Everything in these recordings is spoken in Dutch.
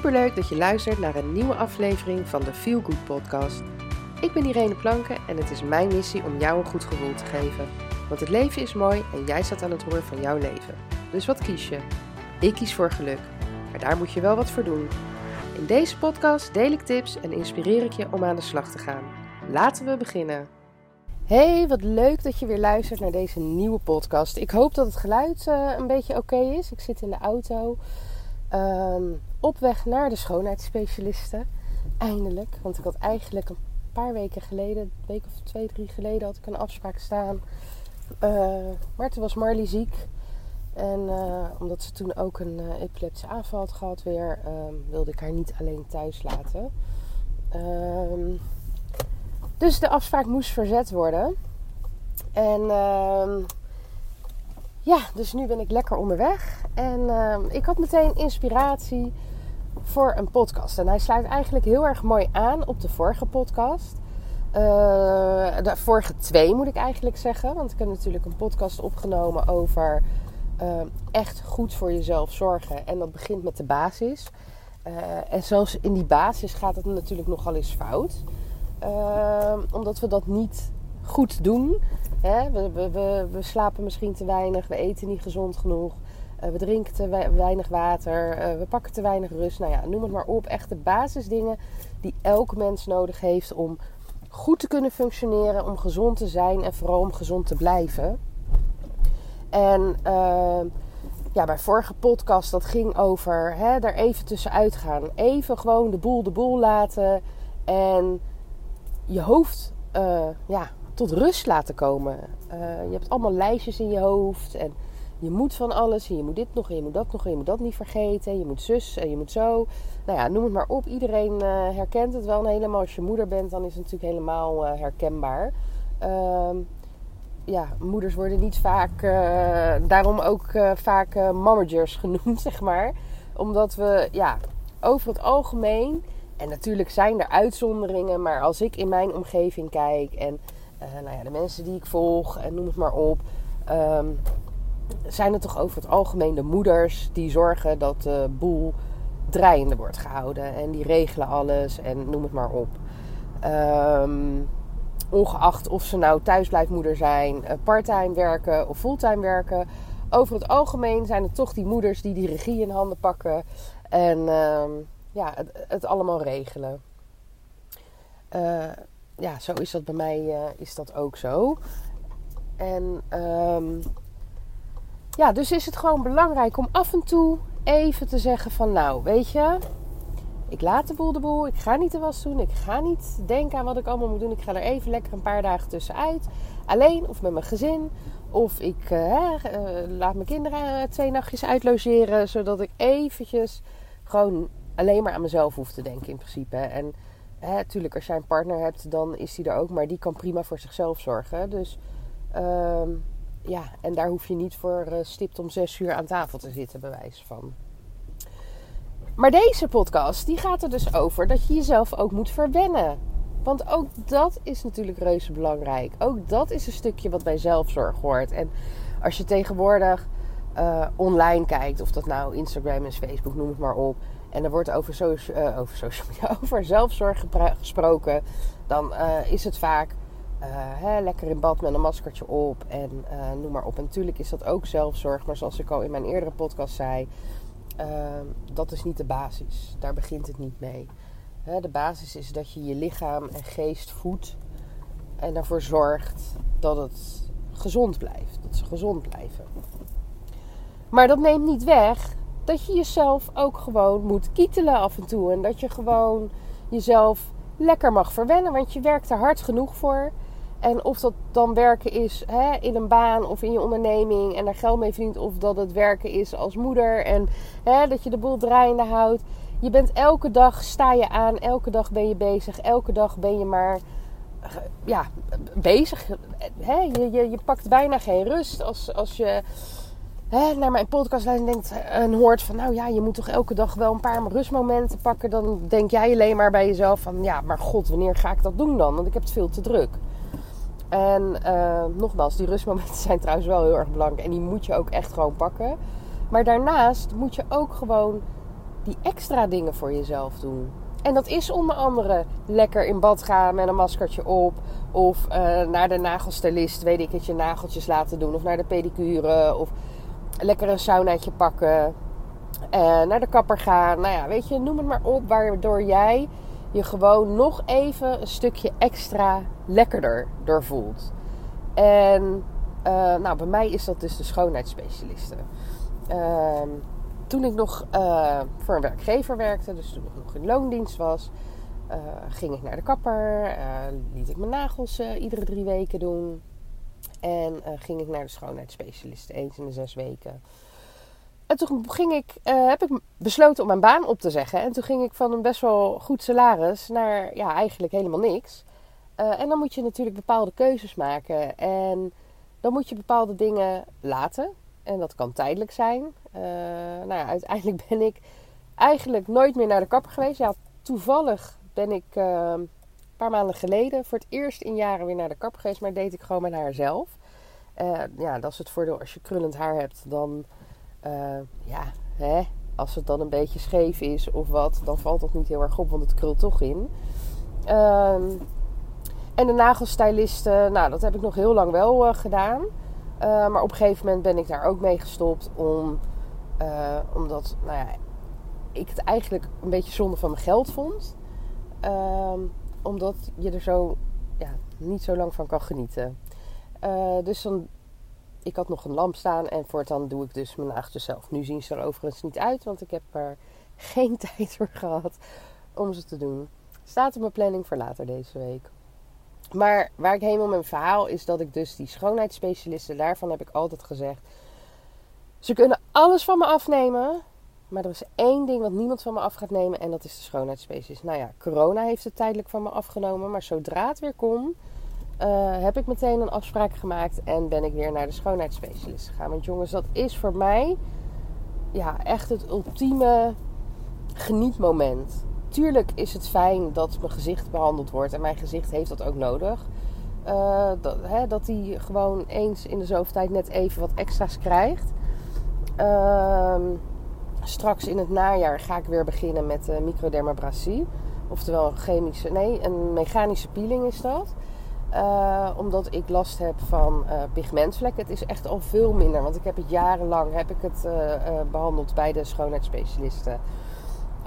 Superleuk dat je luistert naar een nieuwe aflevering van de Feel Good podcast. Ik ben Irene Planken en het is mijn missie om jou een goed gevoel te geven. Want het leven is mooi en jij staat aan het roer van jouw leven. Dus wat kies je? Ik kies voor geluk. Maar daar moet je wel wat voor doen. In deze podcast deel ik tips en inspireer ik je om aan de slag te gaan. Laten we beginnen. Hey, wat leuk dat je weer luistert naar deze nieuwe podcast. Ik hoop dat het geluid uh, een beetje oké is. Ik zit in de auto. Um, op weg naar de schoonheidsspecialisten. Eindelijk. Want ik had eigenlijk een paar weken geleden, een week of twee, drie geleden, had ik een afspraak staan. Uh, maar toen was Marley ziek. En uh, omdat ze toen ook een uh, epileptische aanval had gehad weer, um, wilde ik haar niet alleen thuis laten. Um, dus de afspraak moest verzet worden. En ja, dus nu ben ik lekker onderweg. En ik had meteen inspiratie voor een podcast. En hij sluit eigenlijk heel erg mooi aan op de vorige podcast. Uh, de vorige twee moet ik eigenlijk zeggen. Want ik heb natuurlijk een podcast opgenomen over uh, echt goed voor jezelf zorgen. En dat begint met de basis. Uh, en zelfs in die basis gaat het natuurlijk nogal eens fout. omdat we dat niet goed doen. Hè? We, we, we, we slapen misschien te weinig, we eten niet gezond genoeg. Uh, we drinken te weinig water, uh, we pakken te weinig rust. Nou ja, noem het maar op. Echte basisdingen die elk mens nodig heeft om goed te kunnen functioneren, om gezond te zijn en vooral om gezond te blijven. En uh, ja, bij vorige podcast dat ging over hè, er even tussenuit gaan. Even gewoon de boel de boel laten en je hoofd ja, tot rust laten komen. je hebt allemaal lijstjes in je hoofd en je moet van alles en je moet dit nog en je moet dat nog en je moet dat niet vergeten. Je moet zus en je moet zo. Nou ja, noem het maar op. Iedereen uh, herkent het wel helemaal. Als je moeder bent, dan is het natuurlijk helemaal uh, herkenbaar. Uh, ja, moeders worden niet vaak, uh, daarom ook vaak managers genoemd, zeg maar. Omdat we, ja, over het algemeen, en natuurlijk zijn er uitzonderingen, maar als ik in mijn omgeving kijk en nou ja, de mensen die ik volg en noem het maar op. Um, zijn het toch over het algemeen de moeders die zorgen dat de boel draaiende wordt gehouden. En die regelen alles en noem het maar op. Um, ongeacht of ze nou thuisblijfmoeder zijn, eh, parttime werken of fulltime werken. Over het algemeen zijn het toch die moeders die die regie in handen pakken. En um, ja, het, allemaal regelen. Uh, ja, zo is dat bij mij uh, is dat ook zo. En um, ja, dus is het gewoon belangrijk om af en toe even te zeggen van nou, weet je, ik laat de boel de boel, ik ga niet de was doen, ik ga niet denken aan wat ik allemaal moet doen. Ik ga er even lekker een paar dagen tussenuit, alleen of met mijn gezin. Of ik uh, uh, laat mijn kinderen twee nachtjes uitlogeren, zodat ik eventjes gewoon alleen maar aan mezelf hoef te denken in principe. En natuurlijk, als jij een partner hebt, dan is die er ook, maar die kan prima voor zichzelf zorgen. Dus... Uh, ja, en daar hoef je niet voor uh, stipt om zes uur aan tafel te zitten, bewijs van. Maar deze podcast, die gaat er dus over dat je jezelf ook moet verwennen. Want ook dat is natuurlijk reuze belangrijk. Ook dat is een stukje wat bij zelfzorg hoort. En als je tegenwoordig uh, online kijkt, of dat nou Instagram is, Facebook, noem het maar op. En er wordt over, uh, over social media, over zelfzorg gesproken. Dan is het vaak uh, hè, lekker in bad met een maskertje op en uh, noem maar op. En natuurlijk is dat ook zelfzorg, maar zoals ik al in mijn eerdere podcast zei, uh, dat is niet de basis. Daar begint het niet mee. Hè, de basis is dat je je lichaam en geest voedt en ervoor zorgt dat het gezond blijft. Dat ze gezond blijven. Maar dat neemt niet weg dat je jezelf ook gewoon moet kietelen af en toe. En dat je gewoon jezelf lekker mag verwennen, want je werkt er hard genoeg voor. En of dat dan werken is hè, in een baan of in je onderneming en daar geld mee verdient, of dat het werken is als moeder en hè, dat je de boel draaiende houdt. Je bent elke dag, sta je aan, elke dag ben je bezig, elke dag ben je maar ja, bezig. Hè? Je, je, je pakt bijna geen rust als, als je hè, naar mijn podcast denkt en hoort van, nou ja, je moet toch elke dag wel een paar rustmomenten pakken. Dan denk jij alleen maar bij jezelf van, ja, maar god, wanneer ga ik dat doen dan? Want ik heb het veel te druk. En uh, nogmaals, die rustmomenten zijn trouwens wel heel erg belangrijk. En die moet je ook echt gewoon pakken. Maar daarnaast moet je ook gewoon die extra dingen voor jezelf doen. En dat is onder andere lekker in bad gaan met een maskertje op. Of uh, naar de nagelstylist, weet ik het, je nageltjes laten doen. Of naar de pedicure. Of lekker een saunaatje pakken. Uh, naar de kapper gaan. Nou ja, weet je, noem het maar op. Waardoor jij je gewoon nog even een stukje extra lekkerder door voelt. En uh, nou, bij mij is dat dus de schoonheidsspecialiste. Ehm, toen ik nog uh, voor een werkgever werkte, dus toen ik nog in loondienst was, uh, ging ik naar de kapper, liet ik mijn nagels iedere drie weken doen. En ging ik naar de schoonheidsspecialist eens in de zes weken. En toen ging ik, heb ik besloten om mijn baan op te zeggen. En toen ging ik van een best wel goed salaris naar ja, eigenlijk helemaal niks. en dan moet je natuurlijk bepaalde keuzes maken. En dan moet je bepaalde dingen laten. En dat kan tijdelijk zijn. Uh, nou ja, uiteindelijk ben ik eigenlijk nooit meer naar de kapper geweest. Ja, toevallig ben ik een paar maanden geleden voor het eerst in jaren weer naar de kapper geweest. Maar deed ik gewoon met haar zelf. Ja, dat is het voordeel als je krullend haar hebt. Dan, ja, hè, als het dan een beetje scheef is of wat, dan valt dat niet heel erg op, want het krult toch in. Ehm en de nagelstylisten, nou, dat heb ik nog heel lang wel uh, gedaan. Uh, maar op een gegeven moment ben ik daar ook mee gestopt. Om, omdat nou ja, ik het eigenlijk een beetje zonde van mijn geld vond. Ehm, omdat je er zo ja, niet zo lang van kan genieten. dus dan, ik had nog een lamp staan en voortaan doe ik dus mijn nagels zelf. Nu zien ze er overigens niet uit, want ik heb er geen tijd voor gehad om ze te doen. Staat op mijn planning voor later deze week. Maar waar ik helemaal mijn verhaal is dat ik dus die schoonheidsspecialisten, daarvan heb ik altijd gezegd. Ze kunnen alles van me afnemen. Maar er is één ding wat niemand van me af gaat nemen. En dat is de schoonheidsspecialist. Nou ja, corona heeft het tijdelijk van me afgenomen. Maar zodra het weer kon, uh, heb ik meteen een afspraak gemaakt. En ben ik weer naar de schoonheidsspecialist gegaan. Want jongens, dat is voor mij ja, echt het ultieme genietmoment tuurlijk is het fijn dat mijn gezicht behandeld wordt. En mijn gezicht heeft dat ook nodig. Uh, dat, hè, dat hij gewoon eens in de zoveel tijd net even wat extra's krijgt. Uh, straks in het najaar ga ik weer beginnen met uh, microdermabrasie. Oftewel een chemische, nee, een mechanische peeling is dat. Uh, omdat ik last heb van pigmentvlekken. Het is echt al veel minder. Want ik heb het jarenlang heb ik het, behandeld bij de schoonheidsspecialisten.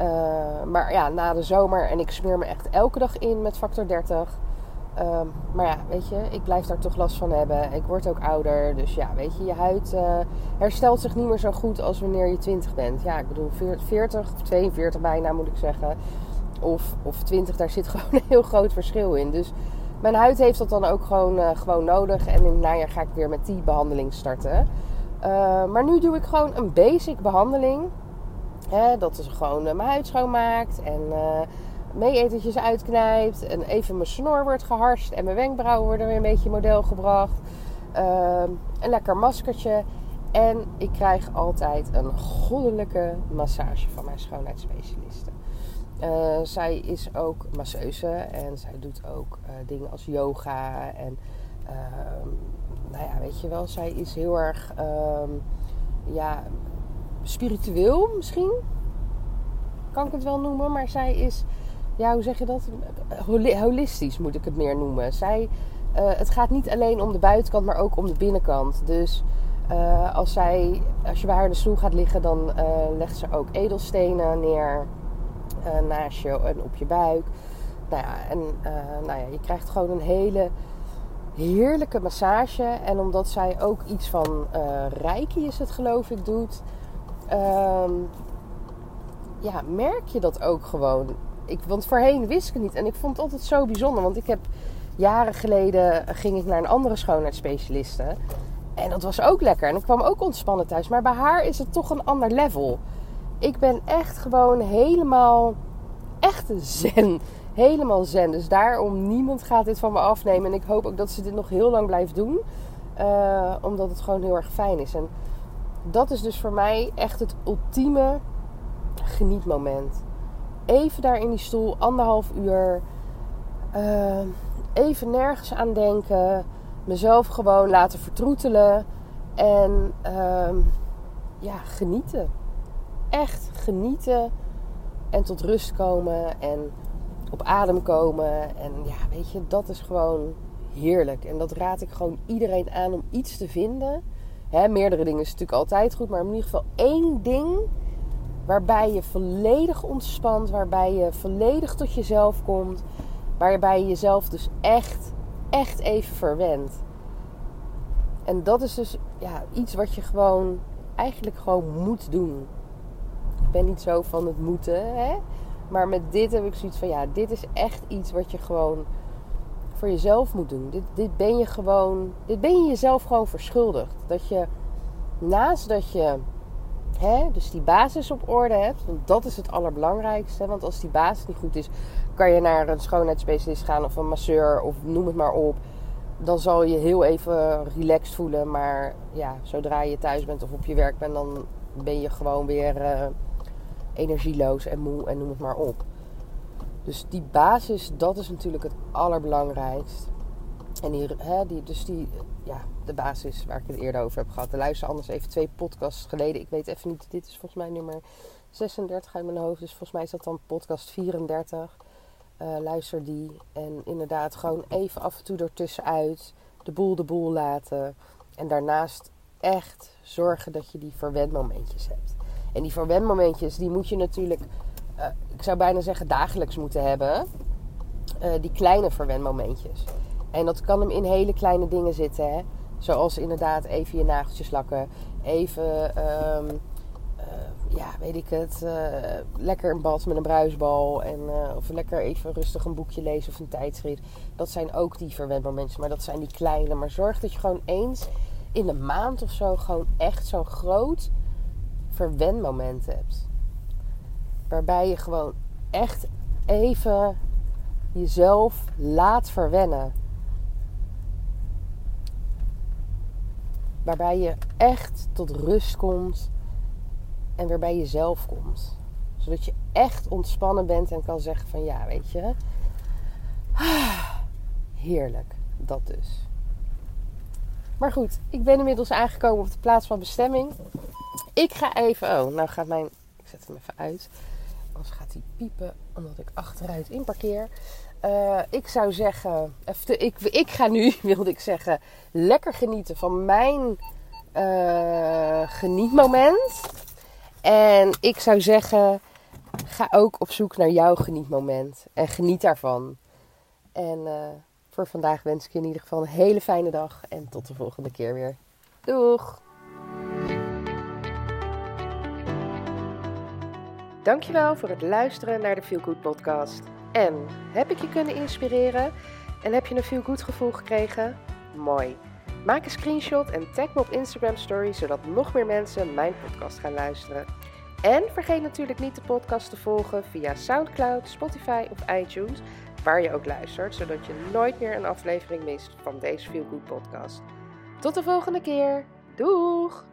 Uh, maar ja, na de zomer en ik smeer me echt elke dag in met factor 30. Uh, maar ja, weet je, ik blijf daar toch last van hebben. Ik word ook ouder. Dus ja, weet je, je huid uh, herstelt zich niet meer zo goed als wanneer je 20 bent. Ja, ik bedoel 40 of 42 bijna moet ik zeggen. Of, of 20, daar zit gewoon een heel groot verschil in. Dus mijn huid heeft dat dan ook gewoon, uh, gewoon nodig. En in het najaar ga ik weer met die behandeling starten. maar nu doe ik gewoon een basic behandeling Hè, dat ze gewoon uh, mijn huid schoonmaakt en meeetertjes uitknijpt. En even mijn snor wordt geharst en mijn wenkbrauwen worden weer een beetje model gebracht. Uh, een lekker maskertje. En ik krijg altijd een goddelijke massage van mijn schoonheidsspecialiste. Uh, zij is ook masseuse en zij doet ook dingen als yoga. En ehm, nou ja, weet je wel, zij is heel erg ehm, ja, spiritueel misschien. Kan ik het wel noemen. Maar zij is, ja, hoe zeg je dat? Holistisch moet ik het meer noemen. Zij, uh, het gaat niet alleen om de buitenkant, maar ook om de binnenkant. Dus als, zij, als je bij haar in de stoel gaat liggen, dan legt ze ook edelstenen neer naast je en op je buik. Nou ja, en nou ja, je krijgt gewoon een hele heerlijke massage. En omdat zij ook iets van reiki is het geloof ik doet um, ja, merk je dat ook gewoon. Ik, want voorheen wist ik het niet. En ik vond het altijd zo bijzonder. Want ik heb jaren geleden ging ik naar een andere schoonheidsspecialiste. En dat was ook lekker. En ik kwam ook ontspannen thuis. Maar bij haar is het toch een ander level. Ik ben echt gewoon helemaal, echt zen. Helemaal zen. Dus daarom, niemand gaat dit van me afnemen. En ik hoop ook dat ze dit nog heel lang blijft doen. Uh, omdat het gewoon heel erg fijn is. En dat is dus voor mij echt het ultieme genietmoment. Even daar in die stoel, anderhalf uur. Uh, even nergens aan denken. Mezelf gewoon laten vertroetelen. En uh, ja, genieten. Echt genieten En tot rust komen en op adem komen. En ja, weet je, dat is gewoon heerlijk. En dat raad ik gewoon iedereen aan om iets te vinden. Hè, meerdere dingen is natuurlijk altijd goed, maar in ieder geval één ding waarbij je volledig ontspant, waarbij je volledig tot jezelf komt, waarbij je jezelf dus echt, echt even verwendt. En dat is dus ja, iets wat je gewoon eigenlijk gewoon moet doen. Ben niet zo van het moeten, hè? maar met dit heb ik zoiets van ja, dit is echt iets wat je gewoon voor jezelf moet doen. Dit, dit ben je gewoon, dit ben je jezelf gewoon verschuldigd. Dat je naast dat je hè, dus die basis op orde hebt, want dat is het allerbelangrijkste. Want als die basis niet goed is, kan je naar een schoonheidsspecialist gaan of een masseur of noem het maar op. Dan zal je heel even relaxed voelen. Maar ja, zodra je thuis bent of op je werk bent, dan ben je gewoon weer uh, energieloos en moe en noem het maar op. Dus die basis, dat is natuurlijk het allerbelangrijkst. En die, hè, die, dus die, ja, de basis waar ik het eerder over heb gehad. Luister anders even twee podcasts geleden. Ik weet even niet, dit is volgens mij nummer 36 uit mijn hoofd. Dus volgens mij is dat dan podcast 34. Uh, eh, luister die. En inderdaad gewoon even af en toe ertussenuit de boel de boel laten. En daarnaast echt zorgen dat je die verwendmomentjes hebt. En die verwendmomentjes, die moet je natuurlijk uh, ik zou bijna zeggen, dagelijks moeten hebben. Uh, die kleine verwendmomentjes. En dat kan hem in hele kleine dingen zitten. Hè? Zoals inderdaad even je nageltjes lakken. Even, um, uh, ja, weet ik het. lekker een bad met een bruisbal. En, of lekker even rustig een boekje lezen of een tijdschrift. Dat zijn ook die verwendmomentjes. Maar dat zijn die kleine. Maar zorg dat je gewoon eens in de maand of zo gewoon echt zo'n groot verwendmoment hebt. Waarbij je gewoon echt even jezelf laat verwennen. Waarbij je echt tot rust komt en weer bij jezelf komt. Zodat je echt ontspannen bent en kan zeggen van ja, weet je. Heerlijk, dat dus. Maar goed, ik ben inmiddels aangekomen op de plaats van bestemming. Ik ga even. Oh, nou gaat mijn. Ik zet hem even uit. Anders gaat hij piepen omdat ik achteruit inparkeer. Uh, ik zou zeggen, even, ik, ik ga nu, wilde ik zeggen, lekker genieten van mijn uh, genietmoment. En ik zou zeggen, ga ook op zoek naar jouw genietmoment. En geniet daarvan. En uh, voor vandaag wens ik je in ieder geval een hele fijne dag. En tot de volgende keer weer. Doeg! Dankjewel voor het luisteren naar de Feel Good podcast. En heb ik je kunnen inspireren? En heb je een Feel Good gevoel gekregen? Mooi. Maak een screenshot en tag me op Instagram Story zodat nog meer mensen mijn podcast gaan luisteren. En vergeet natuurlijk niet de podcast te volgen via SoundCloud, Spotify of iTunes, waar je ook luistert, zodat je nooit meer een aflevering mist van deze Feel Good podcast. Tot de volgende keer. Doeg!